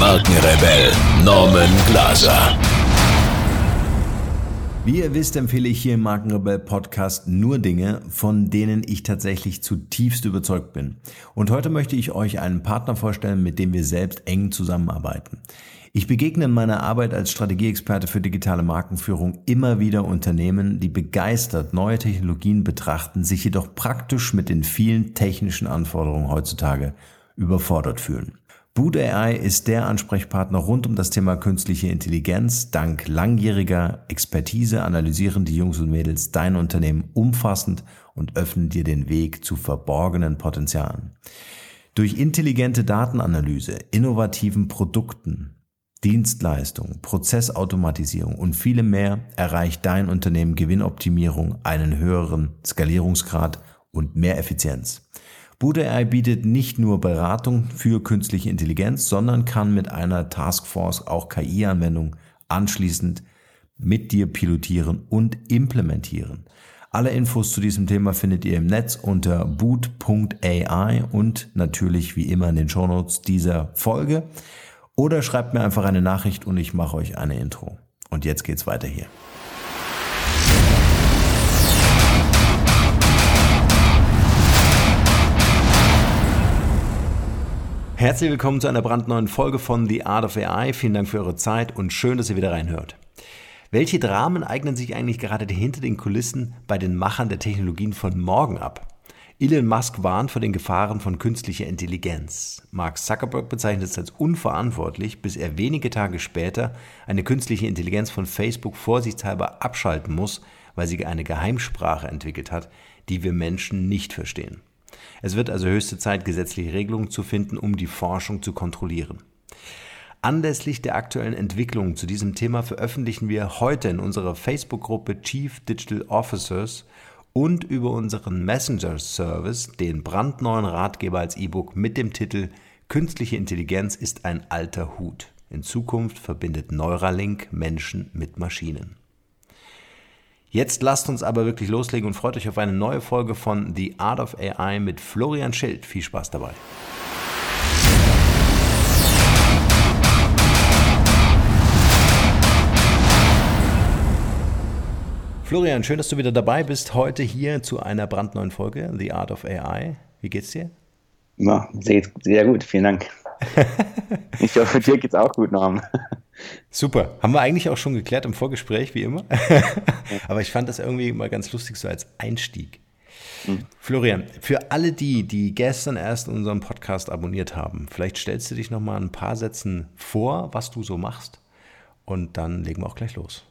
Markenrebell Norman Glaser. Wie ihr wisst, empfehle ich hier im Markenrebell Podcast nur Dinge, von denen ich tatsächlich zutiefst überzeugt bin. Und heute möchte ich euch einen Partner vorstellen, mit dem wir selbst eng zusammenarbeiten. Ich begegne in meiner Arbeit als Strategieexperte für digitale Markenführung immer wieder Unternehmen, die begeistert neue Technologien betrachten, sich jedoch praktisch mit den vielen technischen Anforderungen heutzutage überfordert fühlen. Boot AI ist der Ansprechpartner rund um das Thema künstliche Intelligenz. Dank langjähriger Expertise analysieren die Jungs und Mädels dein Unternehmen umfassend und öffnen dir den Weg zu verborgenen Potenzialen. Durch intelligente Datenanalyse, innovativen Produkten, Dienstleistungen, Prozessautomatisierung und viele mehr erreicht dein Unternehmen Gewinnoptimierung, einen höheren Skalierungsgrad und mehr Effizienz. Bude bietet nicht nur Beratung für künstliche Intelligenz, sondern kann mit einer Taskforce auch KI-Anwendungen anschließend mit dir pilotieren und implementieren. Alle Infos zu diesem Thema findet ihr im Netz unter boot.ai und natürlich wie immer in den Shownotes dieser Folge. Oder schreibt mir einfach eine Nachricht und ich mache euch eine Intro. Und jetzt geht's weiter hier. Herzlich willkommen zu einer brandneuen Folge von The Art of AI. Vielen Dank für eure Zeit und schön, dass ihr wieder reinhört. Welche Dramen eignen sich eigentlich gerade hinter den Kulissen bei den Machern der Technologien von morgen ab? Elon Musk warnt vor den Gefahren von künstlicher Intelligenz. Mark Zuckerberg bezeichnet es als unverantwortlich, bis er wenige Tage später eine künstliche Intelligenz von Facebook vorsichtshalber abschalten muss, weil sie eine Geheimsprache entwickelt hat, die wir Menschen nicht verstehen. Es wird also höchste Zeit, gesetzliche Regelungen zu finden, um die Forschung zu kontrollieren. Anlässlich der aktuellen Entwicklungen zu diesem Thema veröffentlichen wir heute in unserer Facebook-Gruppe Chief Digital Officers und über unseren Messenger-Service den brandneuen Ratgeber als E-Book mit dem Titel Künstliche Intelligenz ist ein alter Hut. In Zukunft verbindet Neuralink Menschen mit Maschinen. Jetzt lasst uns aber wirklich loslegen und freut euch auf eine neue Folge von The Art of AI mit Florian Schild. Viel Spaß dabei. Florian, schön, dass du wieder dabei bist. Heute hier zu einer brandneuen Folge, The Art of AI. Wie geht's dir? Ja, sehr, sehr gut, vielen Dank. Ich hoffe, dir geht's auch gut, Norm. Super. Haben wir eigentlich auch schon geklärt im Vorgespräch, wie immer. Aber ich fand das irgendwie mal ganz lustig, so als Einstieg. Mhm. Florian, für alle die, die gestern erst unseren Podcast abonniert haben, vielleicht stellst du dich noch mal ein paar Sätzen vor, was du so machst. Und dann legen wir auch gleich los.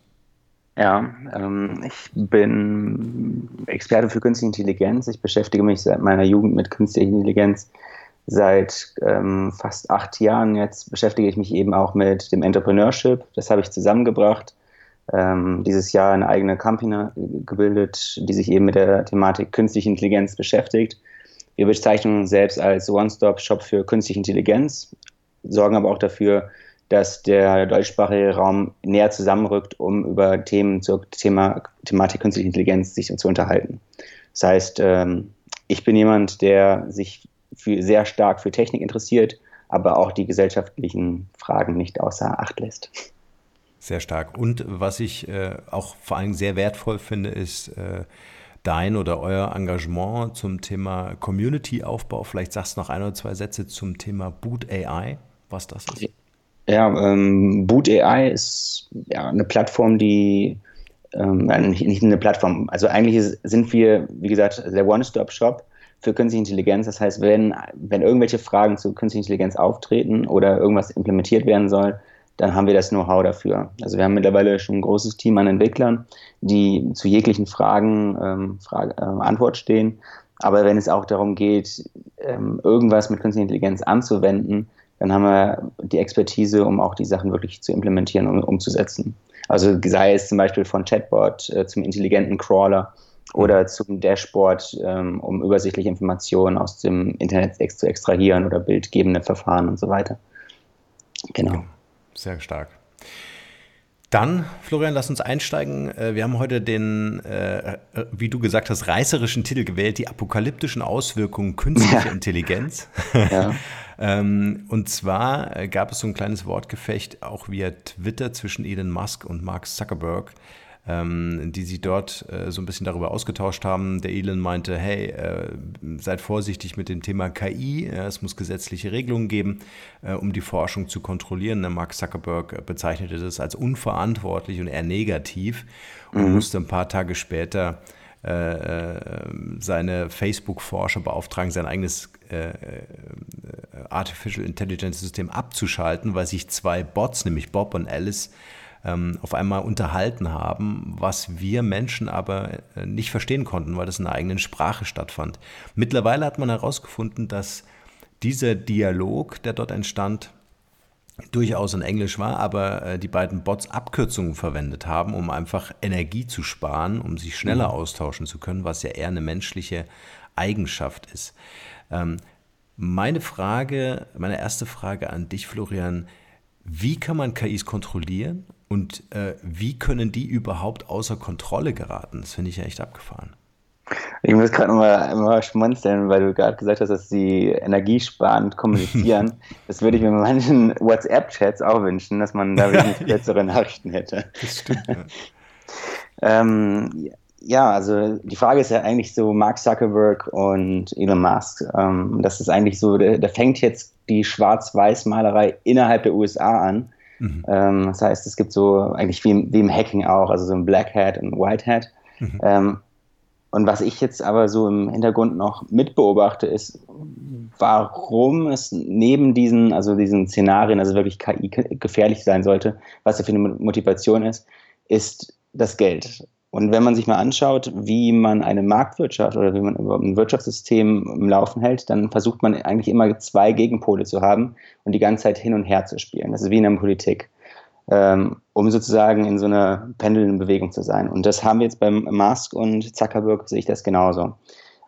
Ja, ähm, ich bin Experte für künstliche Intelligenz. Ich beschäftige mich seit meiner Jugend mit künstlicher Intelligenz Seit ähm, fast acht Jahren jetzt beschäftige ich mich eben auch mit dem Entrepreneurship. Das habe ich zusammengebracht. Ähm, dieses Jahr eine eigene Company gebildet, die sich eben mit der Thematik künstliche Intelligenz beschäftigt. Wir bezeichnen uns selbst als One-Stop-Shop für künstliche Intelligenz, sorgen aber auch dafür, dass der deutschsprachige Raum näher zusammenrückt, um über Themen zur Thema, Thematik künstliche Intelligenz sich zu unterhalten. Das heißt, ähm, ich bin jemand, der sich für, sehr stark für Technik interessiert, aber auch die gesellschaftlichen Fragen nicht außer Acht lässt. Sehr stark. Und was ich äh, auch vor allem sehr wertvoll finde, ist äh, dein oder euer Engagement zum Thema Community-Aufbau. Vielleicht sagst du noch ein oder zwei Sätze zum Thema Boot AI, was das ist. Ja, ähm, Boot AI ist ja, eine Plattform, die ähm, nicht eine Plattform, also eigentlich sind wir, wie gesagt, der One-Stop-Shop für künstliche Intelligenz. Das heißt, wenn, wenn irgendwelche Fragen zu künstlicher Intelligenz auftreten oder irgendwas implementiert werden soll, dann haben wir das Know-how dafür. Also wir haben mittlerweile schon ein großes Team an Entwicklern, die zu jeglichen Fragen ähm, Frage, äh, Antwort stehen. Aber wenn es auch darum geht, ähm, irgendwas mit künstlicher Intelligenz anzuwenden, dann haben wir die Expertise, um auch die Sachen wirklich zu implementieren und umzusetzen. Also sei es zum Beispiel von Chatbot äh, zum intelligenten Crawler oder zum Dashboard, ähm, um übersichtliche Informationen aus dem Internet zu extrahieren oder bildgebende Verfahren und so weiter. Genau. Sehr stark. Dann, Florian, lass uns einsteigen. Äh, wir haben heute den, äh, äh, wie du gesagt hast, reißerischen Titel gewählt, die apokalyptischen Auswirkungen künstlicher ja. Intelligenz. Ja. ähm, und zwar gab es so ein kleines Wortgefecht auch via Twitter zwischen Elon Musk und Mark Zuckerberg, ähm, die sich dort äh, so ein bisschen darüber ausgetauscht haben. Der Elon meinte, hey, äh, seid vorsichtig mit dem Thema KI, äh, es muss gesetzliche Regelungen geben, äh, um die Forschung zu kontrollieren. Der Mark Zuckerberg bezeichnete das als unverantwortlich und eher negativ und mhm. musste ein paar Tage später äh, äh, seine Facebook-Forscher beauftragen, sein eigenes Artificial Intelligence System abzuschalten, weil sich zwei Bots, nämlich Bob und Alice, ähm, auf einmal unterhalten haben, was wir Menschen aber äh, nicht verstehen konnten, weil das in einer eigenen Sprache stattfand. Mittlerweile hat man herausgefunden, dass dieser Dialog, der dort entstand, durchaus in Englisch war, aber äh, die beiden Bots Abkürzungen verwendet haben, um einfach Energie zu sparen, um sich schneller mhm. austauschen zu können, was ja eher eine menschliche Eigenschaft ist. Ähm, meine Frage, meine erste Frage an dich, Florian, wie kann man KIs kontrollieren und äh, wie können die überhaupt außer Kontrolle geraten? Das finde ich ja echt abgefahren. Ich muss gerade mal, mal schmunzeln, weil du gerade gesagt hast, dass sie energiesparend kommunizieren. das würde ich mir manchen WhatsApp-Chats auch wünschen, dass man da wirklich kürzere Nachrichten hätte. Das stimmt. Ja. ähm, ja, also die Frage ist ja eigentlich so Mark Zuckerberg und Elon Musk. Ähm, das ist eigentlich so, der fängt jetzt die Schwarz-Weiß-Malerei innerhalb der USA an. Mhm. Ähm, das heißt, es gibt so eigentlich wie, wie, im Hacking auch, also so ein Black Hat und White Hat. Mhm. Ähm, und was ich jetzt aber so im Hintergrund noch mitbeobachte, ist, warum es neben diesen, also diesen Szenarien, also wirklich KI gefährlich sein sollte, was da für eine Motivation ist, ist das Geld. Und wenn man sich mal anschaut, wie man eine Marktwirtschaft oder wie man überhaupt ein Wirtschaftssystem im Laufen hält, dann versucht man eigentlich immer zwei Gegenpole zu haben und die ganze Zeit hin und her zu spielen. Das ist wie in der Politik, ähm, um sozusagen in so einer pendelnden Bewegung zu sein. Und das haben wir jetzt beim Musk und Zuckerberg, sehe ich das genauso.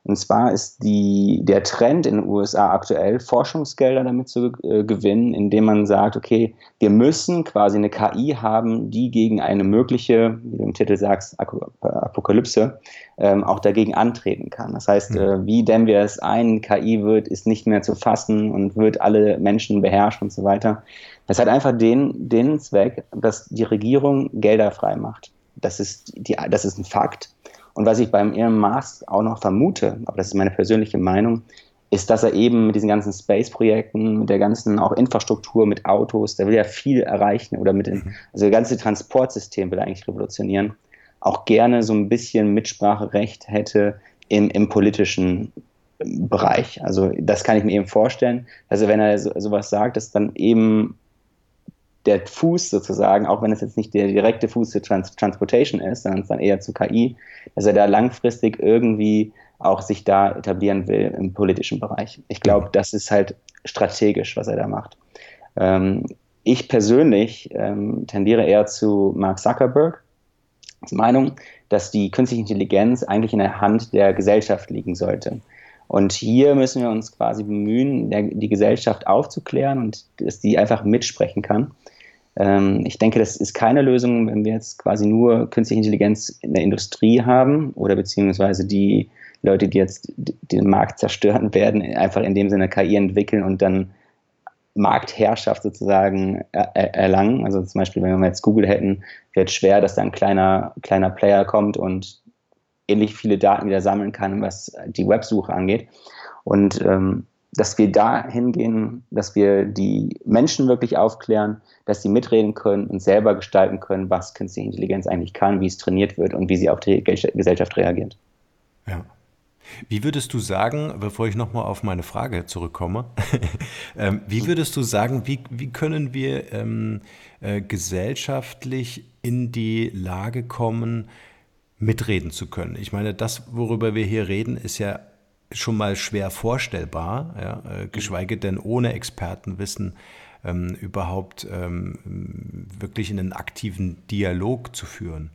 Und zwar ist die, der Trend in den USA aktuell, Forschungsgelder damit zu äh, gewinnen, indem man sagt, okay, wir müssen quasi eine KI haben, die gegen eine mögliche, wie du im Titel sagst, Apokalypse, ähm, auch dagegen antreten kann. Das heißt, mhm. äh, wie dämmen wir es ein, KI wird, ist nicht mehr zu fassen und wird alle Menschen beherrschen und so weiter. Das hat einfach den, den Zweck, dass die Regierung Gelder frei macht. Das ist, die, das ist ein Fakt. Und was ich beim Elon Musk auch noch vermute, aber das ist meine persönliche Meinung, ist, dass er eben mit diesen ganzen Space-Projekten, mit der ganzen auch Infrastruktur, mit Autos, da will er viel erreichen oder mit den, mhm. also das ganze Transportsystem will er eigentlich revolutionieren, auch gerne so ein bisschen Mitspracherecht hätte im, im politischen Bereich. Also das kann ich mir eben vorstellen, dass er, wenn er so, sowas sagt, dass dann eben der Fuß sozusagen, auch wenn es jetzt nicht der direkte Fuß zur Trans Transportation ist, sondern es dann eher zu KI, dass er da langfristig irgendwie auch sich da etablieren will im politischen Bereich. Ich glaube, das ist halt strategisch, was er da macht. Ähm, ich persönlich ähm, tendiere eher zu Mark Zuckerberg. Meinung, dass die künstliche Intelligenz eigentlich in der Hand der Gesellschaft liegen sollte. Und hier müssen wir uns quasi bemühen, der, die Gesellschaft aufzuklären und dass die einfach mitsprechen kann. Ähm, ich denke, das ist keine Lösung, wenn wir jetzt quasi nur künstliche Intelligenz in der Industrie haben oder beziehungsweise die Leute, die jetzt den Markt zerstören werden, einfach in dem Sinne KI entwickeln und dann Marktherrschaft sozusagen er erlangen. Also zum Beispiel, wenn wir jetzt Google hätten, wäre es schwer, dass da ein kleiner, kleiner Player kommt und ähnlich viele Daten wieder sammeln kann, was die Websuche angeht. Und ähm, dass wir da hingehen, dass wir die Menschen wirklich aufklären, dass sie mitreden können und selber gestalten können, was künstliche Intelligenz eigentlich kann, wie es trainiert wird und wie sie auf die Gesellschaft reagiert. Ja. Wie würdest du sagen, bevor ich nochmal auf meine Frage zurückkomme, ähm, wie würdest du sagen, wie, wie können wir ähm, äh, gesellschaftlich in die Lage kommen, mitreden zu können? Ich meine, das, worüber wir hier reden, ist ja schon mal schwer vorstellbar, ja, äh, geschweige denn ohne Expertenwissen ähm, überhaupt ähm, wirklich in einen aktiven Dialog zu führen.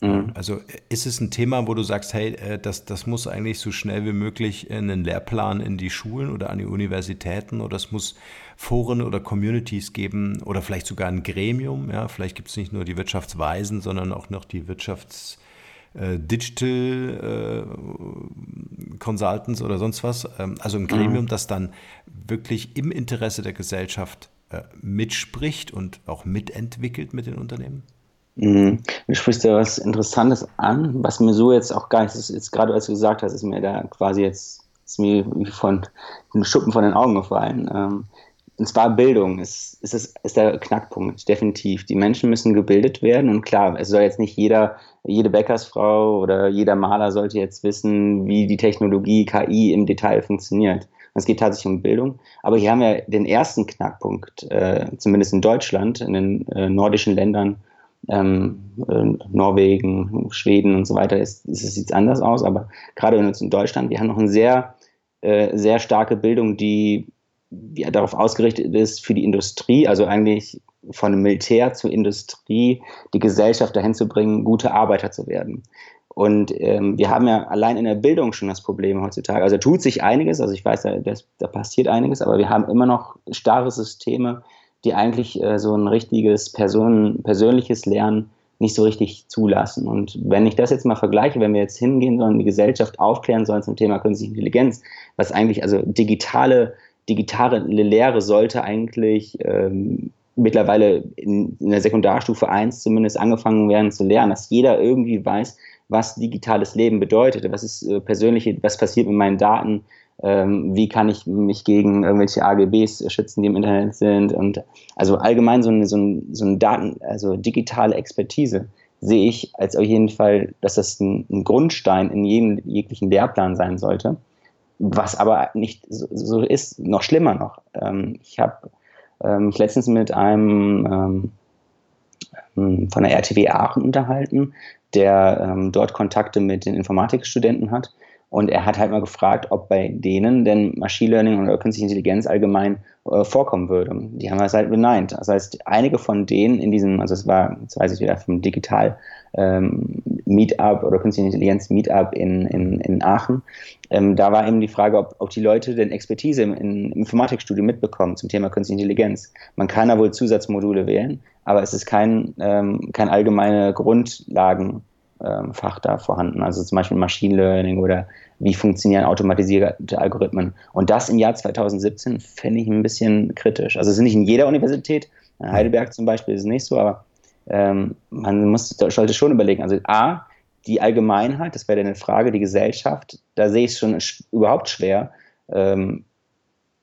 Mhm. Also ist es ein Thema, wo du sagst, hey, äh, das, das muss eigentlich so schnell wie möglich in einen Lehrplan in die Schulen oder an die Universitäten oder es muss Foren oder Communities geben oder vielleicht sogar ein Gremium. Ja, vielleicht gibt es nicht nur die Wirtschaftsweisen, sondern auch noch die Wirtschafts- äh, Digital äh, Consultants oder sonst was. Ähm, also ein Gremium, mhm. das dann wirklich im Interesse der Gesellschaft äh, mitspricht und auch mitentwickelt mit den Unternehmen? Mhm. Du sprichst ja was Interessantes an, was mir so jetzt auch gar nicht, ist jetzt gerade als du gesagt hast, ist mir da quasi jetzt ist mir von den Schuppen von den Augen gefallen. Ähm, und zwar Bildung ist, ist, ist, ist der Knackpunkt, definitiv. Die Menschen müssen gebildet werden und klar, es soll jetzt nicht jeder, jede Bäckersfrau oder jeder Maler sollte jetzt wissen, wie die Technologie KI im Detail funktioniert. Es geht tatsächlich um Bildung. Aber hier haben wir den ersten Knackpunkt, äh, zumindest in Deutschland, in den äh, nordischen Ländern, ähm, äh, Norwegen, Schweden und so weiter, ist, ist es jetzt anders aus. Aber gerade in Deutschland, wir haben noch eine sehr, äh, sehr starke Bildung, die ja, darauf ausgerichtet ist, für die Industrie, also eigentlich von Militär zur Industrie, die Gesellschaft dahin zu bringen, gute Arbeiter zu werden. Und ähm, wir haben ja allein in der Bildung schon das Problem heutzutage. Also tut sich einiges, also ich weiß, da, das, da passiert einiges, aber wir haben immer noch starre Systeme, die eigentlich äh, so ein richtiges Person, persönliches Lernen nicht so richtig zulassen. Und wenn ich das jetzt mal vergleiche, wenn wir jetzt hingehen sollen, die Gesellschaft aufklären sollen zum Thema künstliche Intelligenz, was eigentlich, also digitale, digitale Lehre sollte eigentlich ähm, mittlerweile in, in der Sekundarstufe 1 zumindest angefangen werden zu lernen, dass jeder irgendwie weiß, was digitales Leben bedeutet, was ist äh, persönliche, was passiert mit meinen Daten, ähm, wie kann ich mich gegen irgendwelche AGBs schützen, die im Internet sind und also allgemein so eine, so eine, so eine Daten, also digitale Expertise sehe ich als auf jeden Fall, dass das ein, ein Grundstein in jedem jeglichen Lehrplan sein sollte, was aber nicht so, so ist, noch schlimmer noch. Ähm, ich habe ähm, mich letztens mit einem ähm, ähm von der RTW Aachen unterhalten, der dort Kontakte mit den Informatikstudenten hat. Und er hat halt mal gefragt, ob bei denen denn Machine Learning oder künstliche Intelligenz allgemein äh, vorkommen würde. Die haben das halt beneint. Das heißt, einige von denen in diesem, also es war, jetzt weiß ich wieder, vom Digital ähm, Meetup oder künstliche Intelligenz Meetup in, in, in Aachen, ähm, da war eben die Frage, ob, ob die Leute denn Expertise im, im Informatikstudium mitbekommen zum Thema künstliche Intelligenz. Man kann da wohl Zusatzmodule wählen, aber es ist kein, ähm, kein allgemeine Grundlagen ähm, Fach da vorhanden, also zum Beispiel Machine Learning oder wie funktionieren automatisierte Algorithmen. Und das im Jahr 2017 fände ich ein bisschen kritisch. Also es ist nicht in jeder Universität, in Heidelberg zum Beispiel ist es nicht so, aber ähm, man muss, sollte schon überlegen, also A, die Allgemeinheit, das wäre eine Frage, die Gesellschaft, da sehe ich es schon überhaupt schwer, ähm,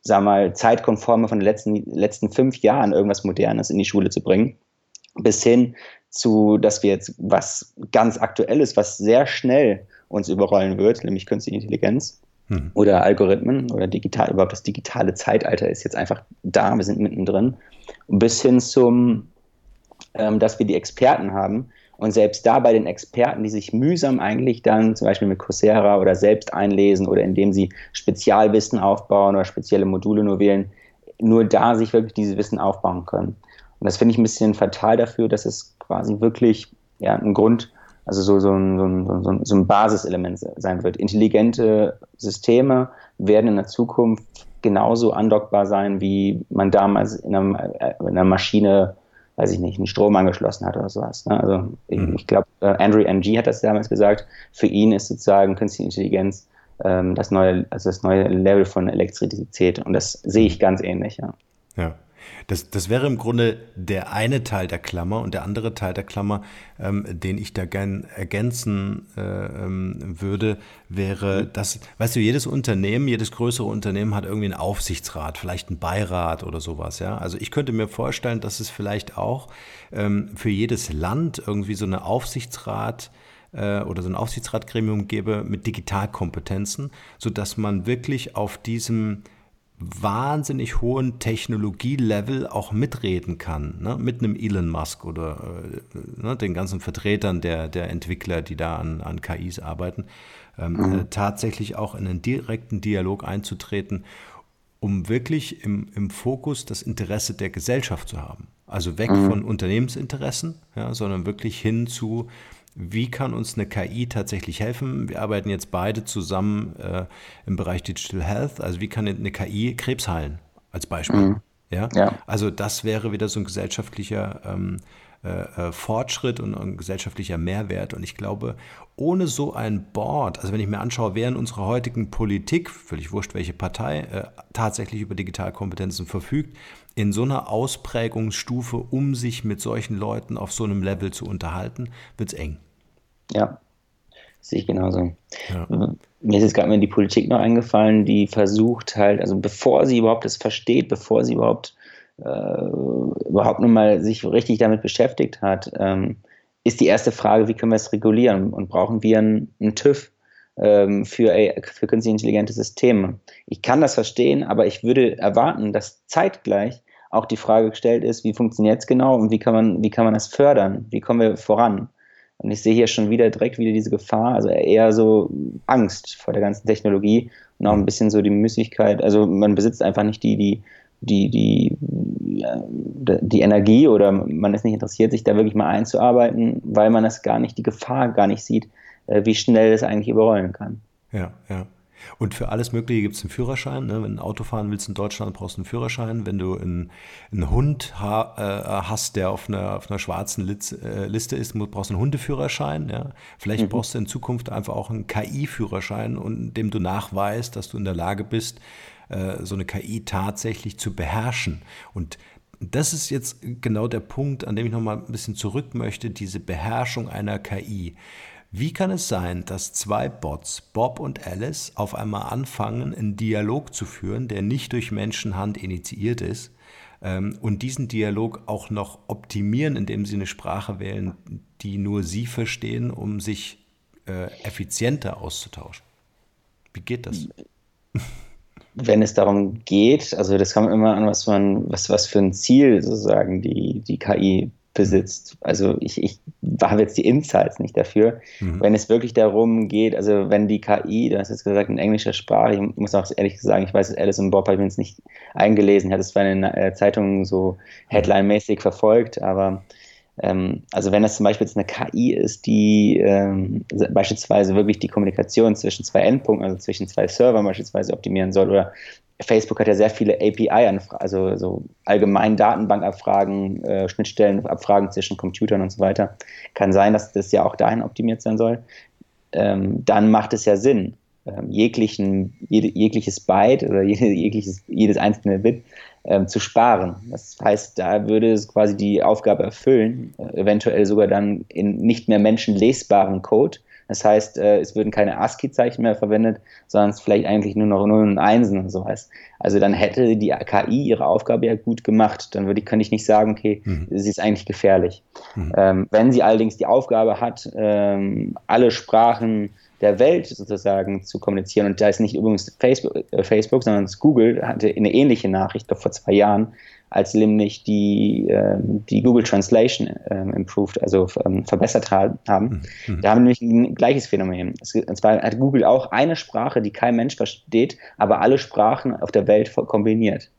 sag mal, zeitkonforme von den letzten, letzten fünf Jahren irgendwas Modernes in die Schule zu bringen, bis hin zu, dass wir jetzt was ganz Aktuelles, was sehr schnell uns überrollen wird, nämlich künstliche Intelligenz hm. oder Algorithmen oder digital, überhaupt das digitale Zeitalter ist jetzt einfach da, wir sind mittendrin, bis hin zum, ähm, dass wir die Experten haben und selbst da bei den Experten, die sich mühsam eigentlich dann zum Beispiel mit Coursera oder selbst einlesen oder indem sie Spezialwissen aufbauen oder spezielle Module nur wählen, nur da sich wirklich dieses Wissen aufbauen können. Und das finde ich ein bisschen fatal dafür, dass es quasi wirklich ja, ein Grund, also so, so, ein, so, ein, so ein Basiselement sein wird. Intelligente Systeme werden in der Zukunft genauso andockbar sein, wie man damals in einer, in einer Maschine, weiß ich nicht, einen Strom angeschlossen hat oder sowas. Ne? Also ich, mhm. ich glaube, äh, Andrew Ng hat das damals gesagt, für ihn ist sozusagen künstliche Intelligenz ähm, das neue, also das neue Level von Elektrizität und das sehe ich ganz ähnlich, ja. Ja. Das, das wäre im Grunde der eine Teil der Klammer und der andere Teil der Klammer, ähm, den ich da gern ergänzen äh, ähm, würde, wäre, mhm. dass, weißt du, jedes Unternehmen, jedes größere Unternehmen hat irgendwie einen Aufsichtsrat, vielleicht einen Beirat oder sowas, ja. Also ich könnte mir vorstellen, dass es vielleicht auch ähm, für jedes Land irgendwie so eine Aufsichtsrat äh, oder so ein Aufsichtsratgremium gäbe mit Digitalkompetenzen, sodass man wirklich auf diesem wahnsinnig hohen Technologielevel auch mitreden kann, ne? mit einem Elon Musk oder äh, ne, den ganzen Vertretern der, der Entwickler, die da an, an KIs arbeiten, ähm, mhm. äh, tatsächlich auch in einen direkten Dialog einzutreten, um wirklich im, im Fokus das Interesse der Gesellschaft zu haben. Also weg mhm. von Unternehmensinteressen, ja, sondern wirklich hin zu wie kann uns eine KI tatsächlich helfen? Wir arbeiten jetzt beide zusammen äh, im Bereich Digital Health. Also wie kann eine KI Krebs heilen, als Beispiel? Mhm. Ja? ja? Also das wäre wieder so ein gesellschaftlicher ähm, äh, äh, Fortschritt und ein gesellschaftlicher Mehrwert. Und ich glaube, ohne so ein Board, also wenn ich mir anschaue, wer in unserer heutigen Politik, völlig wurscht, welche Partei, äh, tatsächlich über Digitalkompetenzen verfügt, in so einer Ausprägungsstufe, um sich mit solchen Leuten auf so einem Level zu unterhalten, wird es eng. Ja, sehe ich genauso. Ja. Mir ist jetzt gerade mal die Politik noch eingefallen, die versucht halt, also bevor sie überhaupt das versteht, bevor sie überhaupt äh, überhaupt nur mal sich richtig damit beschäftigt hat, ähm, ist die erste Frage, wie können wir es regulieren und brauchen wir einen, einen TÜV ähm, für, für künstlich intelligente Systeme? Ich kann das verstehen, aber ich würde erwarten, dass zeitgleich auch die Frage gestellt ist, wie funktioniert es genau und wie kann man, wie kann man das fördern? Wie kommen wir voran? Und ich sehe hier schon wieder direkt wieder diese Gefahr, also eher so Angst vor der ganzen Technologie und auch ein bisschen so die Müßigkeit. Also man besitzt einfach nicht die, die, die, die, die Energie oder man ist nicht interessiert, sich da wirklich mal einzuarbeiten, weil man das gar nicht, die Gefahr gar nicht sieht, äh, wie schnell es eigentlich überrollen kann. Ja, ja. Und für alles Mögliche gibt es einen Führerschein. Ne? Wenn du ein Auto fahren willst in Deutschland, brauchst du einen Führerschein. Wenn du einen, einen Hund ha, äh, hast, der auf einer, auf einer schwarzen Litz, äh, Liste ist, brauchst du einen Hundeführerschein. Ja? Vielleicht mhm. brauchst du in Zukunft einfach auch einen KI-Führerschein, in dem du nachweist, dass du in der Lage bist, äh, so eine KI tatsächlich zu beherrschen. Und das ist jetzt genau der Punkt, an dem ich nochmal ein bisschen zurück möchte, diese Beherrschung einer KI. Wie kann es sein, dass zwei Bots, Bob und Alice, auf einmal anfangen, einen Dialog zu führen, der nicht durch Menschenhand initiiert ist, ähm, und diesen Dialog auch noch optimieren, indem sie eine Sprache wählen, die nur sie verstehen, um sich äh, effizienter auszutauschen? Wie geht das? Wenn es darum geht, also das kommt immer an, was man, was, was für ein Ziel sozusagen die, die KI besitzt. Also ich, ich habe jetzt die Insights nicht dafür. Mhm. Wenn es wirklich darum geht, also wenn die KI, du hast jetzt gesagt in englischer Sprache, ich muss auch ehrlich sagen, ich weiß, Alice und Bob habe ich mir jetzt nicht eingelesen, hat es zwar in den äh, Zeitungen so Headline-mäßig verfolgt, aber ähm, also wenn das zum Beispiel jetzt eine KI ist, die ähm, beispielsweise wirklich die Kommunikation zwischen zwei Endpunkten, also zwischen zwei Servern beispielsweise optimieren soll oder Facebook hat ja sehr viele API-Anfragen, also so allgemein Datenbankabfragen, äh, Schnittstellenabfragen zwischen Computern und so weiter. Kann sein, dass das ja auch dahin optimiert sein soll. Ähm, dann macht es ja Sinn, ähm, jeglichen, jede, jegliches Byte oder jegliches, jedes einzelne Bit ähm, zu sparen. Das heißt, da würde es quasi die Aufgabe erfüllen, äh, eventuell sogar dann in nicht mehr menschenlesbaren Code das heißt, äh, es würden keine ASCII-Zeichen mehr verwendet, sondern es vielleicht eigentlich nur noch Nullen und Einsen und so heißt. Also dann hätte die KI ihre Aufgabe ja gut gemacht. Dann würde ich, könnte ich nicht sagen, okay, mhm. sie ist eigentlich gefährlich. Mhm. Ähm, wenn sie allerdings die Aufgabe hat, ähm, alle Sprachen der Welt sozusagen zu kommunizieren. Und da ist nicht übrigens Facebook, äh, Facebook sondern Google hatte eine ähnliche Nachricht vor zwei Jahren, als nämlich die, äh, die Google Translation äh, improved, also ähm, verbessert ha haben. Mhm. Da haben wir nämlich ein gleiches Phänomen. Es, und zwar hat Google auch eine Sprache, die kein Mensch versteht, aber alle Sprachen auf der Welt kombiniert.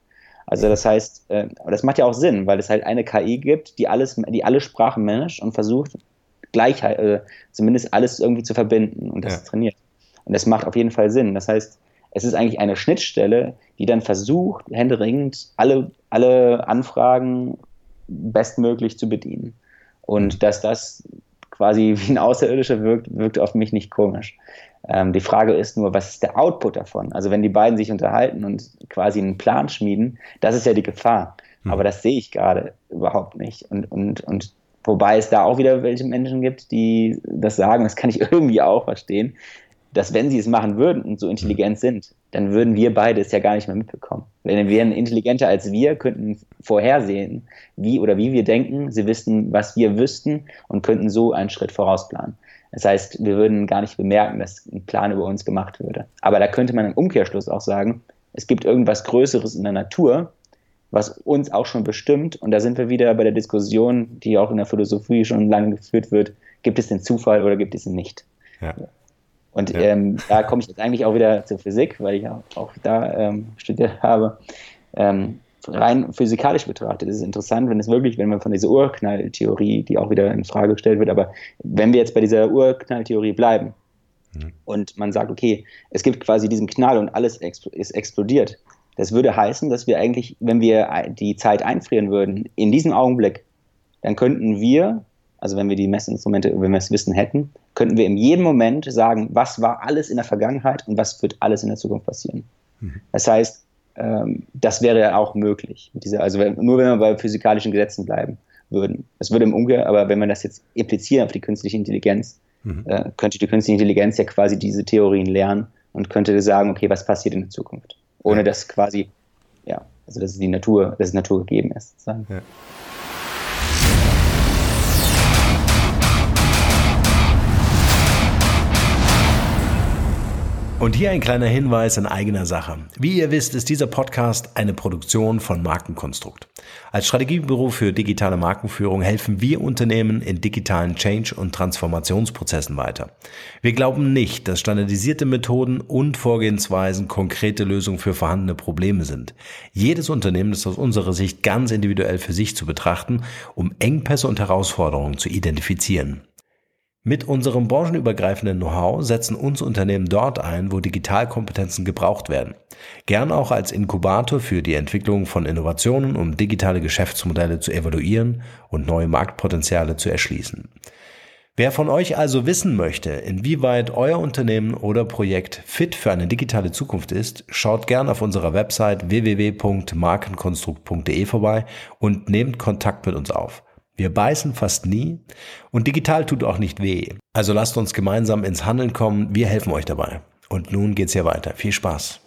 Also das heißt, äh, das macht ja auch Sinn, weil es halt eine KI gibt, die alles, die alle Sprachen managt und versucht, Gleichheit, äh, zumindest alles irgendwie zu verbinden und das ja. trainiert. Und das macht auf jeden Fall Sinn. Das heißt, es ist eigentlich eine Schnittstelle, die dann versucht, händeringend alle, alle Anfragen bestmöglich zu bedienen. Und dass das quasi wie ein Außerirdischer wirkt, wirkt auf mich nicht komisch. Ähm, die Frage ist nur, was ist der Output davon? Also wenn die beiden sich unterhalten und quasi einen Plan schmieden, das ist ja die Gefahr. Mhm. Aber das sehe ich gerade überhaupt nicht. Und, und, und wobei es da auch wieder welche Menschen gibt, die das sagen, das kann ich irgendwie auch verstehen, dass wenn sie es machen würden und so intelligent mhm. sind, dann würden wir beide es ja gar nicht mehr mitbekommen. Wenn wir intelligenter als wir, könnten vorhersehen, wie oder wie wir denken, sie wissen, was wir wüssten und könnten so einen Schritt vorausplanen. Das heißt, wir würden gar nicht bemerken, dass ein Plan über uns gemacht würde. Aber da könnte man im Umkehrschluss auch sagen, es gibt irgendwas Größeres in der Natur, was uns auch schon bestimmt. Und da sind wir wieder bei der Diskussion, die auch in der Philosophie schon lange geführt wird, gibt es den Zufall oder gibt es ihn nicht? Ja. Und ja. ähm, da komme ich jetzt eigentlich auch wieder zur Physik, weil ich auch, auch da ähm, studiert habe. Ähm, rein physikalisch betrachtet ist es interessant, wenn es wirklich, wenn man von dieser Urknalltheorie, die auch wieder in Frage gestellt wird, aber wenn wir jetzt bei dieser Urknalltheorie bleiben mhm. und man sagt, okay, es gibt quasi diesen Knall und alles ist explodiert, das würde heißen, dass wir eigentlich, wenn wir die Zeit einfrieren würden, in diesem Augenblick, dann könnten wir also wenn wir die Messinstrumente, wenn wir das Wissen hätten, könnten wir in jedem Moment sagen, was war alles in der Vergangenheit und was wird alles in der Zukunft passieren. Mhm. Das heißt, ähm, das wäre auch möglich. Dieser, also wenn, nur wenn wir bei physikalischen Gesetzen bleiben würden. Das würde im Umkehr, aber wenn man das jetzt impliziert auf die künstliche Intelligenz, mhm. äh, könnte die künstliche Intelligenz ja quasi diese Theorien lernen und könnte sagen, okay, was passiert in der Zukunft? Ohne ja. dass quasi, ja, also dass es die Natur, dass es Natur gegeben ist. Ja. Und hier ein kleiner Hinweis in eigener Sache. Wie ihr wisst, ist dieser Podcast eine Produktion von Markenkonstrukt. Als Strategiebüro für digitale Markenführung helfen wir Unternehmen in digitalen Change- und Transformationsprozessen weiter. Wir glauben nicht, dass standardisierte Methoden und Vorgehensweisen konkrete Lösungen für vorhandene Probleme sind. Jedes Unternehmen ist aus unserer Sicht ganz individuell für sich zu betrachten, um Engpässe und Herausforderungen zu identifizieren. Mit unserem branchenübergreifenden Know-how setzen uns Unternehmen dort ein, wo Digitalkompetenzen gebraucht werden. Gern auch als Inkubator für die Entwicklung von Innovationen, um digitale Geschäftsmodelle zu evaluieren und neue Marktpotenziale zu erschließen. Wer von euch also wissen möchte, inwieweit euer Unternehmen oder Projekt fit für eine digitale Zukunft ist, schaut gern auf unserer Website www.markenkonstrukt.de vorbei und nehmt Kontakt mit uns auf. Wir beißen fast nie und digital tut auch nicht weh. Also lasst uns gemeinsam ins Handeln kommen. Wir helfen euch dabei. Und nun geht's hier weiter. Viel Spaß.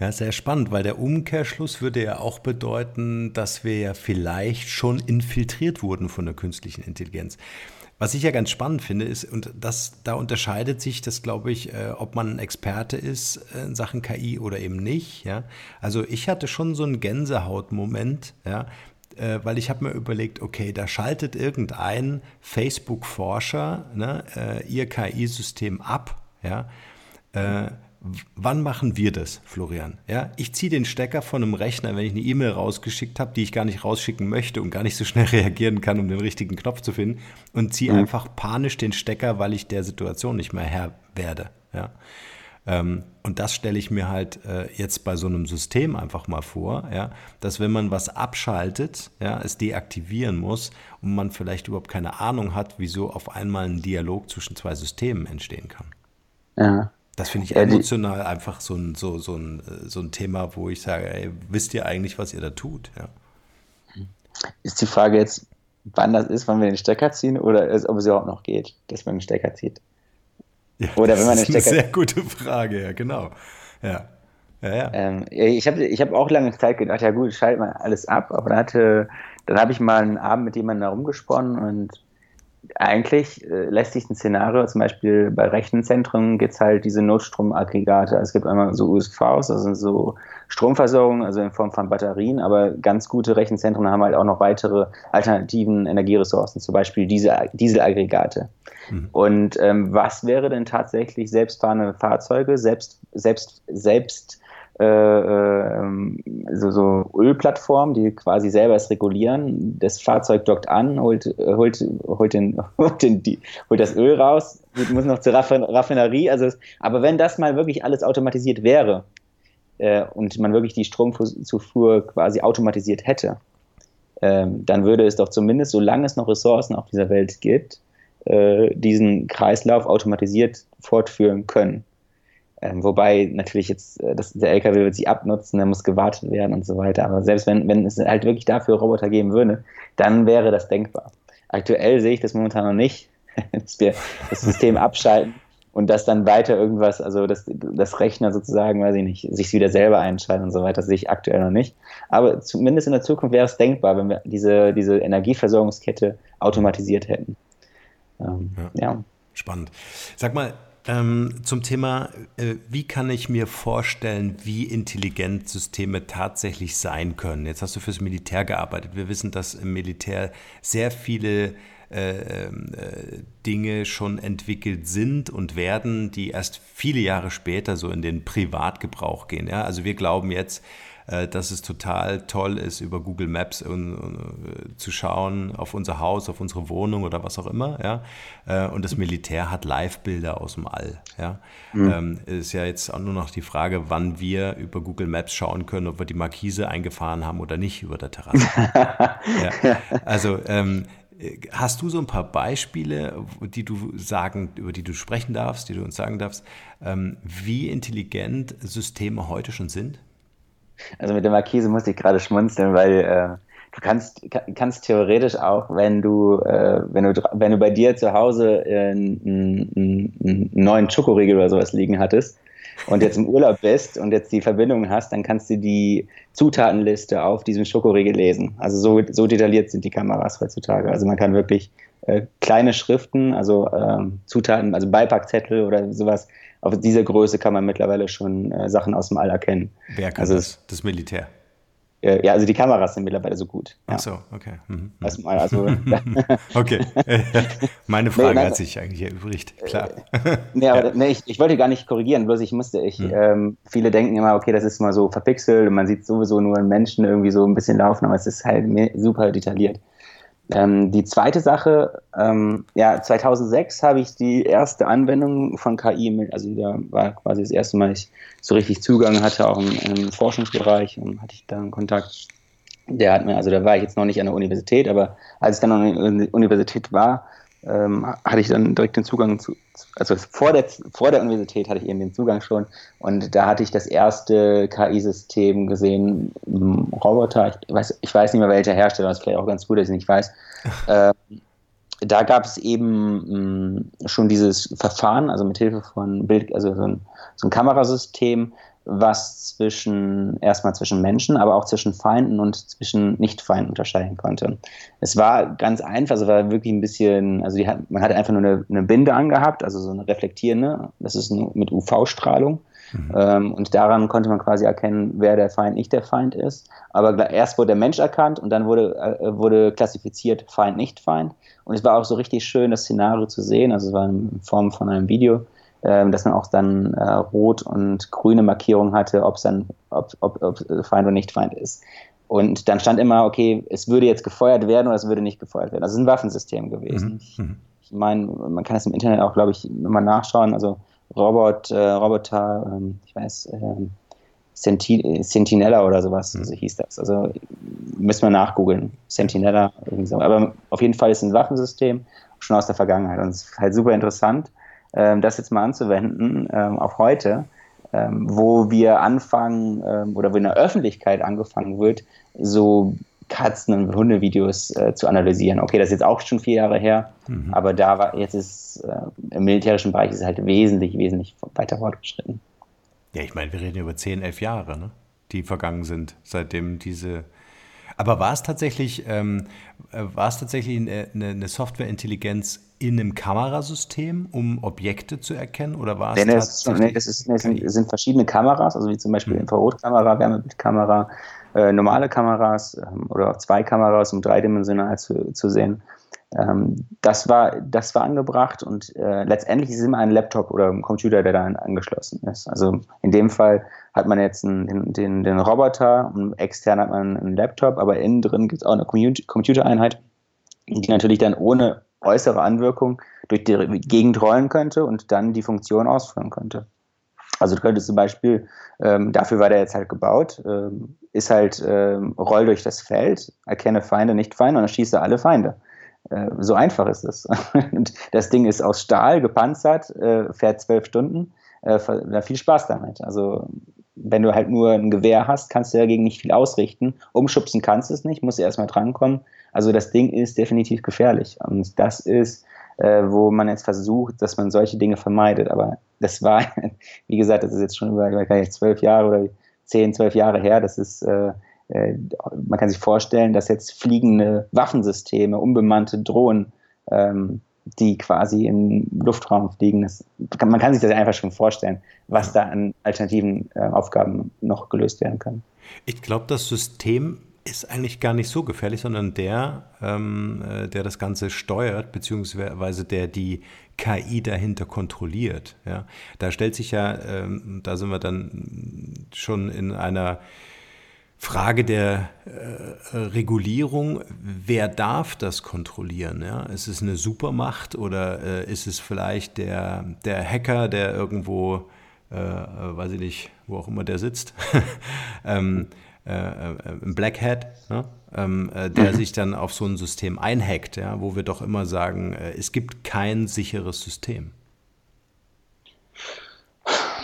Ja, sehr spannend, weil der Umkehrschluss würde ja auch bedeuten, dass wir ja vielleicht schon infiltriert wurden von der künstlichen Intelligenz. Was ich ja ganz spannend finde, ist, und das, da unterscheidet sich das, glaube ich, äh, ob man ein Experte ist äh, in Sachen KI oder eben nicht. Ja? Also ich hatte schon so einen Gänsehautmoment, ja, äh, weil ich habe mir überlegt, okay, da schaltet irgendein Facebook-Forscher ne, äh, ihr KI-System ab, ja, äh, wann machen wir das, Florian? Ja, ich ziehe den Stecker von einem Rechner, wenn ich eine E-Mail rausgeschickt habe, die ich gar nicht rausschicken möchte und gar nicht so schnell reagieren kann, um den richtigen Knopf zu finden, und ziehe mhm. einfach panisch den Stecker, weil ich der Situation nicht mehr Herr werde. Ja. Ähm, und das stelle ich mir halt äh, jetzt bei so einem System einfach mal vor, ja, dass wenn man was abschaltet, ja, es deaktivieren muss und man vielleicht überhaupt keine Ahnung hat, wieso auf einmal ein Dialog zwischen zwei Systemen entstehen kann. Ja. Das finde ich emotional ja, einfach so ein, so, so, ein, so ein Thema, wo ich sage, ey, wisst ihr eigentlich, was ihr da tut? Ja. Ist die Frage jetzt, wann das ist, wann wir den Stecker ziehen oder ist, ob es überhaupt noch geht, dass man den Stecker zieht? Ja, oder wenn man den Stecker. Das ist eine sehr gute Frage, ja, genau. Ja. Ja, ja. Ähm, ich habe ich hab auch lange Zeit gedacht, ja gut, schalt mal alles ab, aber dann, hatte, dann habe ich mal einen Abend mit jemandem herumgesponnen und eigentlich äh, lässt sich ein Szenario, zum Beispiel bei Rechenzentren gibt es halt diese Notstromaggregate. Also es gibt einmal so USVs, also so Stromversorgung, also in Form von Batterien, aber ganz gute Rechenzentren haben halt auch noch weitere alternativen Energieressourcen, zum Beispiel Diesel, Dieselaggregate. Mhm. Und ähm, was wäre denn tatsächlich selbstfahrende Fahrzeuge, selbst, selbst, selbst so, so Ölplattformen, die quasi selber es regulieren. Das Fahrzeug dockt an, holt, holt, holt, den, holt, den, die, holt das Öl raus, muss noch zur Raffinerie. Also, aber wenn das mal wirklich alles automatisiert wäre äh, und man wirklich die Stromzufuhr quasi automatisiert hätte, äh, dann würde es doch zumindest, solange es noch Ressourcen auf dieser Welt gibt, äh, diesen Kreislauf automatisiert fortführen können. Ähm, wobei natürlich jetzt, äh, das, der LKW wird sich abnutzen, der muss gewartet werden und so weiter. Aber selbst wenn, wenn es halt wirklich dafür Roboter geben würde, dann wäre das denkbar. Aktuell sehe ich das momentan noch nicht, dass wir das System abschalten und dass dann weiter irgendwas, also das, das Rechner sozusagen, weiß ich nicht, sich wieder selber einschalten und so weiter, sehe ich aktuell noch nicht. Aber zumindest in der Zukunft wäre es denkbar, wenn wir diese, diese Energieversorgungskette automatisiert hätten. Ähm, ja. ja. Spannend. Sag mal, ähm, zum Thema, äh, wie kann ich mir vorstellen, wie intelligent Systeme tatsächlich sein können? Jetzt hast du fürs Militär gearbeitet. Wir wissen, dass im Militär sehr viele äh, ähm, äh, Dinge schon entwickelt sind und werden, die erst viele Jahre später so in den Privatgebrauch gehen. Ja? Also wir glauben jetzt, dass es total toll ist, über Google Maps äh, zu schauen auf unser Haus, auf unsere Wohnung oder was auch immer. Ja? Äh, und das Militär hat Live-Bilder aus dem All. Ja? Mhm. Ähm, ist ja jetzt auch nur noch die Frage, wann wir über Google Maps schauen können, ob wir die Markise eingefahren haben oder nicht über der Terrasse. ja. Also ähm, Hast du so ein paar Beispiele, die du sagen, über die du sprechen darfst, die du uns sagen darfst, ähm, wie intelligent Systeme heute schon sind? Also mit der Markise musste ich gerade schmunzeln, weil äh, du kannst, kannst theoretisch auch, wenn du, äh, wenn du, wenn du bei dir zu Hause einen, einen neuen Schokoriegel oder sowas liegen hattest, und jetzt im Urlaub bist und jetzt die Verbindung hast, dann kannst du die Zutatenliste auf diesem Schokoriegel lesen. Also so, so detailliert sind die Kameras heutzutage. Also man kann wirklich äh, kleine Schriften, also ähm, Zutaten, also Beipackzettel oder sowas, auf dieser Größe kann man mittlerweile schon äh, Sachen aus dem All erkennen. Wer kann also das? Das Militär. Äh, ja, also die Kameras sind mittlerweile so gut. Ja. Ach so, okay. Mhm. Erstmal, also, okay. Meine Frage nee, nein, hat sich eigentlich erübrigt, klar. Äh, nee, aber ja. nee, ich, ich wollte gar nicht korrigieren, bloß ich musste, ich, mhm. ähm, viele denken immer, okay, das ist mal so verpixelt und man sieht sowieso nur einen Menschen irgendwie so ein bisschen laufen, aber es ist halt super detailliert. Ähm, die zweite Sache, ähm, ja, 2006 habe ich die erste Anwendung von KI also da war quasi das erste Mal, ich so richtig Zugang hatte, auch im, im Forschungsbereich, und hatte ich da einen Kontakt. Der hat mir, also da war ich jetzt noch nicht an der Universität, aber als ich dann an der Universität war, ähm, hatte ich dann direkt den Zugang zu, also vor der, vor der Universität hatte ich eben den Zugang schon und da hatte ich das erste KI-System gesehen, Roboter, ich weiß, ich weiß nicht mehr welcher Hersteller, das ist vielleicht auch ganz gut, dass ich nicht weiß. ähm, da gab es eben mh, schon dieses Verfahren, also mit Hilfe von Bild, also so ein, so ein Kamerasystem, was zwischen erstmal zwischen Menschen, aber auch zwischen Feinden und zwischen Nicht-Feinden unterscheiden konnte. Es war ganz einfach, es war wirklich ein bisschen, also hat, man hatte einfach nur eine, eine, Binde angehabt, also so eine reflektierende, das ist mit UV-Strahlung. Mhm. Ähm, und daran konnte man quasi erkennen, wer der Feind nicht der Feind ist. Aber erst wurde der Mensch erkannt und dann wurde, äh, wurde klassifiziert Feind, nicht Feind. Und es war auch so richtig schön, das Szenario zu sehen. Also es war in Form von einem Video dass man auch dann äh, rot und grüne Markierung hatte, ob es dann, ob, ob, ob Feind oder nicht Feind ist. Und dann stand immer, okay, es würde jetzt gefeuert werden oder es würde nicht gefeuert werden. Also es ist ein Waffensystem gewesen. Mhm. mhm. Ich meine, man kann es im Internet auch, glaube ich, immer nachschauen. Also Robot, äh, Roboter, ähm, ich weiß, äh, Sentinella oder sowas, mhm. so hieß das. Also müssen wir nachgoogeln. Sentinella, irgendwie so. Aber auf jeden Fall ist es ein Waffensystem, schon aus der Vergangenheit. Und es ist halt super interessant ähm, das jetzt mal anzuwenden ähm, auf heute, ähm, wo wir anfangen ähm, oder wo in der Öffentlichkeit angefangen wird, so Katzen- und Hundevideos äh, zu analysieren. Okay, das ist jetzt auch schon vier Jahre her, mhm. aber da war jetzt ist äh, im militärischen Bereich ist es halt wesentlich, wesentlich weiter fortgeschritten. Ja, ich meine, wir reden über zehn, elf Jahre, ne? die vergangen sind, seitdem diese aber war es tatsächlich, ähm, äh, war es tatsächlich eine, eine Softwareintelligenz in einem Kamerasystem, um Objekte zu erkennen? Oder war es nee, das, nee, das, ist, das sind, sind, verschiedene Kameras, also wie zum Beispiel hm. Infrarotkamera, Wärmebildkamera, äh, normale Kameras ähm, oder auch zwei Kameras, um dreidimensional zu, zu sehen. Ähm, das, war, das war angebracht und äh, letztendlich ist es immer ein Laptop oder ein Computer, der da angeschlossen ist. Also in dem Fall hat man jetzt einen, den, den, Roboter und extern hat man einen Laptop, aber innen drin gibt es auch eine Computereinheit, die natürlich dann ohne äußere Anwirkung durch die Gegend rollen könnte und dann die Funktion ausführen könnte. Also du könntest zum Beispiel, ähm, dafür war der jetzt halt gebaut, ähm, ist halt ähm, roll durch das Feld, erkenne Feinde, nicht Feinde und dann schieße alle Feinde. Äh, so einfach ist es. und das Ding ist aus Stahl gepanzert, äh, fährt zwölf Stunden. Äh, viel Spaß damit. Also wenn du halt nur ein Gewehr hast, kannst du dagegen nicht viel ausrichten. Umschubsen kannst du es nicht, musst erstmal drankommen. Also das Ding ist definitiv gefährlich. Und das ist wo man jetzt versucht, dass man solche Dinge vermeidet. Aber das war, wie gesagt, das ist jetzt schon über, über zwölf Jahre oder zehn, zwölf Jahre her. Das ist, äh, man kann sich vorstellen, dass jetzt fliegende Waffensysteme, unbemannte Drohnen, ähm, die quasi im Luftraum fliegen, das, man kann sich das einfach schon vorstellen, was da an alternativen äh, Aufgaben noch gelöst werden können. Ich glaube, das System ist eigentlich gar nicht so gefährlich, sondern der, ähm, äh, der das Ganze steuert, beziehungsweise der die KI dahinter kontrolliert. Ja? Da stellt sich ja, ähm, da sind wir dann schon in einer Frage der äh, Regulierung, wer darf das kontrollieren? Ja? Ist es eine Supermacht oder äh, ist es vielleicht der, der Hacker, der irgendwo, äh, äh weiß ich nicht, wo auch immer der sitzt, ähm, äh, äh, ein Black Hat, ne? ähm, äh, der sich dann auf so ein System einhackt, ja, wo wir doch immer sagen, äh, es gibt kein sicheres System.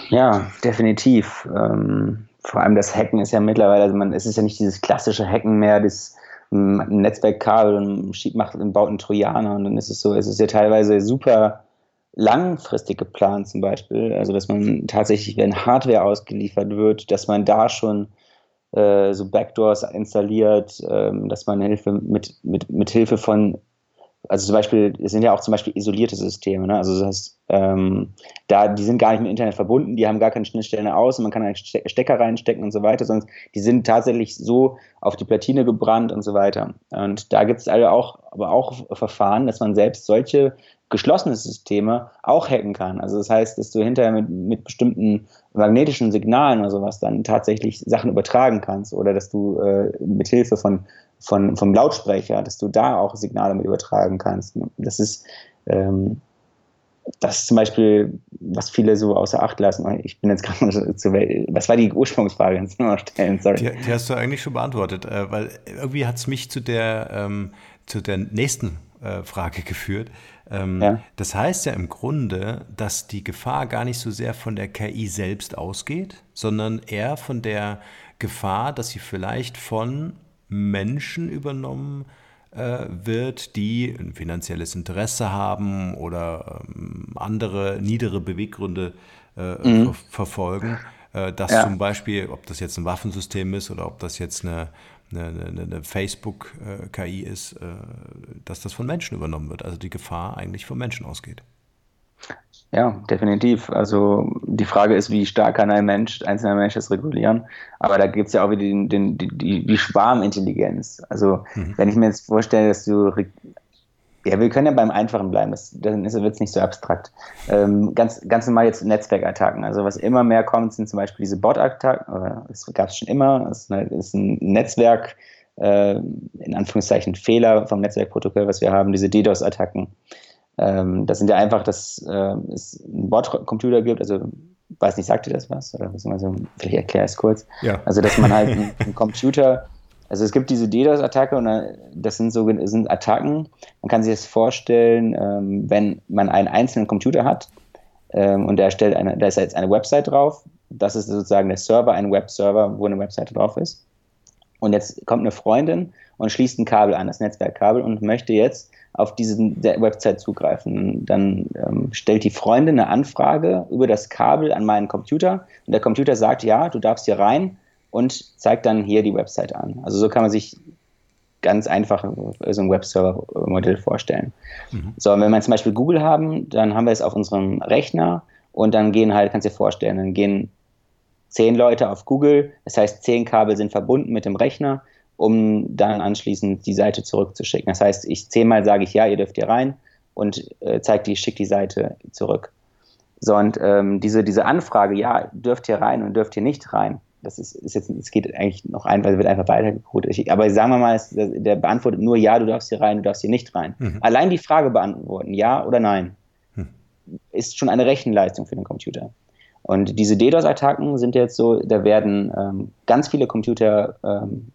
Ja, definitiv. Ähm, vor allem das Hacken ist ja mittlerweile, also man, es ist ja nicht dieses klassische Hacken mehr, das ein Netzwerkkabel und schiebt macht und baut einen Trojaner und dann ist es so, es ist ja teilweise super langfristig geplant zum Beispiel, also dass man tatsächlich, wenn Hardware ausgeliefert wird, dass man da schon äh, so Backdoors installiert, ähm, dass man Hilfe mit, mit, mit Hilfe von, also zum Beispiel, es sind ja auch zum Beispiel isolierte Systeme, ne? also das heißt, ähm, da, die sind gar nicht mit Internet verbunden, die haben gar keine Schnittstellen aus man kann einen Stecker reinstecken und so weiter, sondern die sind tatsächlich so auf die Platine gebrannt und so weiter. Und da gibt es alle auch, aber auch Verfahren, dass man selbst solche geschlossene Systeme auch hacken kann. Also das heißt, dass du hinterher mit, mit bestimmten magnetischen Signalen oder sowas dann tatsächlich Sachen übertragen kannst oder dass du äh, mit Hilfe von, von vom Lautsprecher, dass du da auch Signale mit übertragen kannst. Das ist ähm, das ist zum Beispiel, was viele so außer Acht lassen. Ich bin jetzt gerade zu, was war die Ursprungsfrage? Du noch stellen? Sorry. Die, die, hast du eigentlich schon beantwortet, äh, weil irgendwie hat es mich zu der, ähm, zu der nächsten äh, Frage geführt. Ähm, ja. Das heißt ja im Grunde, dass die Gefahr gar nicht so sehr von der KI selbst ausgeht, sondern eher von der Gefahr, dass sie vielleicht von Menschen übernommen äh, wird, die ein finanzielles Interesse haben oder ähm, andere niedere Beweggründe äh, mhm. ver verfolgen. Äh, dass ja. zum Beispiel, ob das jetzt ein Waffensystem ist oder ob das jetzt eine eine, eine, Facebook-KI ist, äh, dass das von Menschen übernommen wird. Also die Gefahr eigentlich vom Menschen ausgeht. Ja, definitiv. Also die Frage ist, wie stark kann ein Mensch, einzelner Mensch das regulieren? Aber da gibt es ja auch wieder den, den, die, die Schwarmintelligenz. Also mhm. wenn ich mir jetzt vorstelle, dass du ja, wir können ja beim Einfachen bleiben, das, dann wird es nicht so abstrakt. Ähm, ganz, ganz normal jetzt Netzwerkattacken. Also was immer mehr kommt, sind zum Beispiel diese Bot-Attacken, das gab es schon immer, das ist ein Netzwerk, äh, in Anführungszeichen Fehler vom Netzwerkprotokoll, was wir haben, diese DDoS-Attacken. Ähm, das sind ja einfach, dass äh, es einen Bot-Computer gibt, also weiß nicht, sagt ihr das was? Oder was so, vielleicht erkläre ich es kurz. Ja. Also, dass man halt einen, einen Computer also es gibt diese DDoS-Attacke und das sind so sind Attacken. Man kann sich das vorstellen, ähm, wenn man einen einzelnen Computer hat ähm, und da stellt eine, da ist jetzt eine Website drauf. Das ist sozusagen der Server, ein Webserver, wo eine Website drauf ist. Und jetzt kommt eine Freundin und schließt ein Kabel an, das Netzwerkkabel, und möchte jetzt auf diese Website zugreifen. Dann ähm, stellt die Freundin eine Anfrage über das Kabel an meinen Computer und der Computer sagt, ja, du darfst hier rein und zeigt dann hier die Website an. Also so kann man sich ganz einfach so ein Webserver-Modell vorstellen. Mhm. So, wenn wir zum Beispiel Google haben, dann haben wir es auf unserem Rechner und dann gehen halt, kannst du dir vorstellen, dann gehen zehn Leute auf Google, das heißt, zehn Kabel sind verbunden mit dem Rechner, um dann anschließend die Seite zurückzuschicken. Das heißt, ich zehnmal sage ich, ja, ihr dürft hier rein und äh, zeigt die, schickt die Seite zurück. So, und ähm, diese, diese Anfrage, ja, dürft hier rein und dürft hier nicht rein, das ist, ist jetzt, es geht eigentlich noch ein, weil es wird einfach weitergecodet. Aber sagen wir mal, es, der beantwortet nur ja, du darfst hier rein, du darfst hier nicht rein. Mhm. Allein die Frage beantworten, ja oder nein, mhm. ist schon eine Rechenleistung für den Computer. Und diese DDoS-Attacken sind jetzt so, da werden ähm, ganz viele Computer ähm,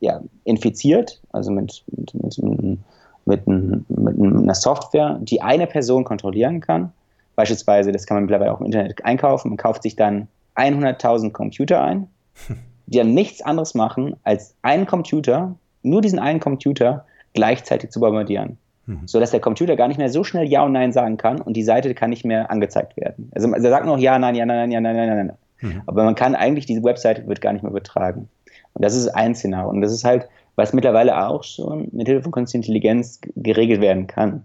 ja, infiziert, also mit, mit, mit, mit, mit einer Software, die eine Person kontrollieren kann. Beispielsweise, das kann man mittlerweile auch im Internet einkaufen. Man kauft sich dann 100.000 Computer ein, die dann nichts anderes machen, als einen Computer, nur diesen einen Computer, gleichzeitig zu bombardieren. Mhm. So dass der Computer gar nicht mehr so schnell Ja und Nein sagen kann und die Seite kann nicht mehr angezeigt werden. Also er sagt noch Ja, Nein, Ja, Nein, Ja, Nein, Nein, Nein, Nein. Mhm. Aber man kann eigentlich, diese Webseite wird gar nicht mehr übertragen. Und das ist ein Szenario. Und das ist halt, was mittlerweile auch schon mit Hilfe von Künstlicher Intelligenz geregelt werden kann.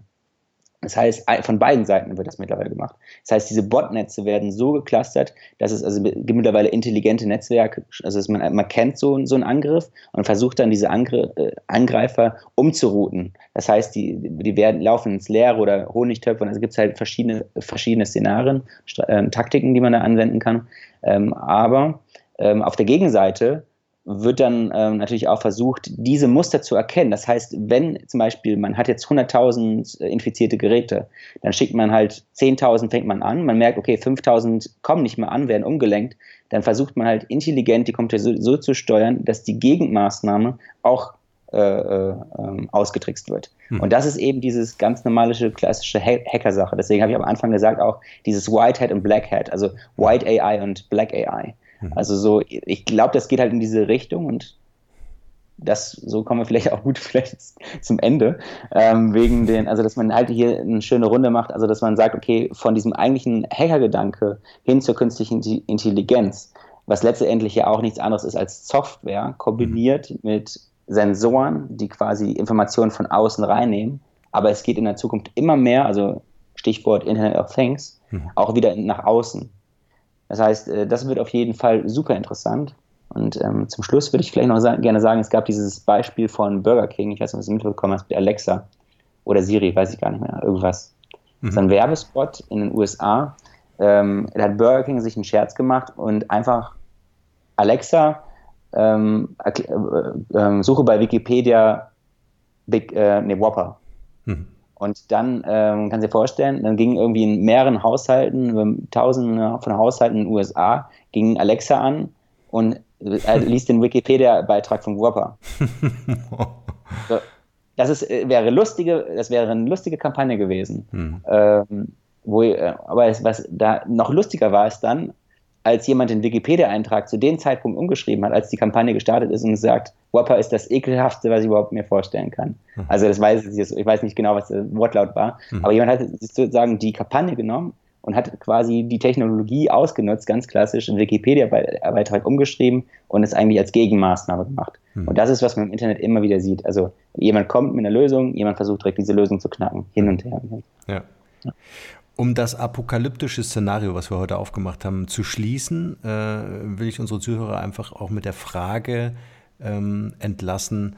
Das heißt, von beiden Seiten wird das mittlerweile gemacht. Das heißt, diese Botnetze werden so geclustert, dass es also gibt mittlerweile intelligente Netzwerke, also man, man kennt so, so einen Angriff und versucht dann diese Angr äh, Angreifer umzurouten. Das heißt, die, die werden, laufen ins Leere oder Honigtöpfe und also gibt es halt verschiedene, verschiedene Szenarien, äh, Taktiken, die man da anwenden kann. Ähm, aber ähm, auf der Gegenseite wird dann ähm, natürlich auch versucht, diese Muster zu erkennen. Das heißt, wenn zum Beispiel man hat jetzt 100.000 äh, infizierte Geräte, dann schickt man halt 10.000 fängt man an, man merkt, okay, 5.000 kommen nicht mehr an, werden umgelenkt, dann versucht man halt intelligent die Computer so, so zu steuern, dass die Gegenmaßnahme auch äh, äh, ähm, ausgetrickst wird. Hm. Und das ist eben dieses ganz normale klassische Hacker-Sache. Deswegen habe ich am Anfang gesagt auch dieses White Hat und Black Hat, also White AI und Black AI. Mhm. Also so, ich glaube, das geht halt in diese Richtung und das, so kommen wir vielleicht auch gut vielleicht zum Ende, ähm, wegen den, also dass man halt hier eine schöne Runde macht, also dass man sagt, okay, von diesem eigentlichen Hackergedanke hin zur künstlichen Intelligenz, was letztendlich ja auch nichts anderes ist als Software, kombiniert mhm. mit Sensoren, die quasi Informationen von außen reinnehmen, aber es geht in der Zukunft immer mehr, also Stichwort Internet of Things, mhm. auch wieder nach außen. Das heißt, äh, das wird auf jeden Fall super interessant. Und ähm, zum Schluss würde ich vielleicht noch sagen, gerne sagen, es gab dieses Beispiel von Burger King, ich weiß nicht, was du mitbekommen hast, mit Alexa oder Siri, weiß ich gar nicht mehr, irgendwas. Mhm. Ist ein Werbespot in den USA. Ähm, da hat Burger King sich einen Scherz gemacht und einfach Alexa, ähm, äh, äh, suche bei Wikipedia Big, äh, nee, Whopper. Mhm. Und dann ähm, kann sich vorstellen, dann ging irgendwie in mehreren Haushalten, tausenden von Haushalten in den USA, ging Alexa an und er liest den Wikipedia-Beitrag von Whopper. so, das ist, äh, wäre lustige, das wäre eine lustige Kampagne gewesen. Hm. Ähm, wo, äh, aber es, was da noch lustiger war es dann, als jemand den Wikipedia-Eintrag zu dem Zeitpunkt umgeschrieben hat, als die Kampagne gestartet ist und sagt, Whopper ist das ekelhaftste, was ich überhaupt mir vorstellen kann. Mhm. Also das weiß ich jetzt, ich weiß nicht genau, was der Wortlaut war, mhm. aber jemand hat sozusagen die Kampagne genommen und hat quasi die Technologie ausgenutzt, ganz klassisch, einen Wikipedia-Beitrag umgeschrieben und es eigentlich als Gegenmaßnahme gemacht. Mhm. Und das ist, was man im Internet immer wieder sieht. Also jemand kommt mit einer Lösung, jemand versucht direkt diese Lösung zu knacken, hin und her. Ja. ja. Um das apokalyptische Szenario, was wir heute aufgemacht haben, zu schließen, äh, will ich unsere Zuhörer einfach auch mit der Frage ähm, entlassen,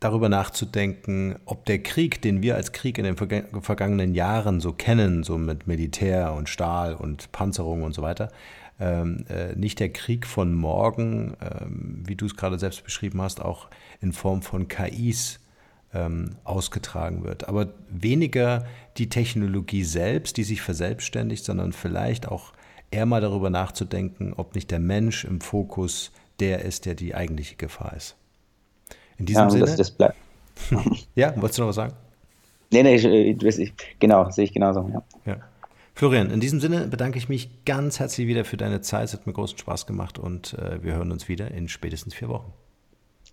darüber nachzudenken, ob der Krieg, den wir als Krieg in den vergangenen Jahren so kennen, so mit Militär und Stahl und Panzerung und so weiter, ähm, äh, nicht der Krieg von morgen, ähm, wie du es gerade selbst beschrieben hast, auch in Form von KIs ähm, ausgetragen wird. Aber weniger die Technologie selbst, die sich verselbstständigt, sondern vielleicht auch eher mal darüber nachzudenken, ob nicht der Mensch im Fokus der ist, der die eigentliche Gefahr ist. In diesem ja, Sinne. Das, das bleibt. ja, wolltest du noch was sagen? Nee, nee, ich, ich, genau, sehe ich genauso. Ja. ja. Florian, in diesem Sinne bedanke ich mich ganz herzlich wieder für deine Zeit. Es hat mir großen Spaß gemacht und äh, wir hören uns wieder in spätestens vier Wochen.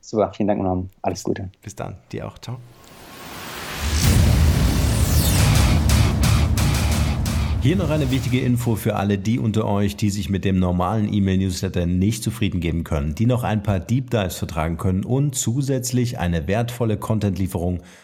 Super, vielen Dank, Norm. Alles Gute. Bis dann. Dir auch. Ciao. Hier noch eine wichtige Info für alle die unter euch, die sich mit dem normalen E-Mail-Newsletter nicht zufrieden geben können, die noch ein paar Deep Dives vertragen können und zusätzlich eine wertvolle Content-Lieferung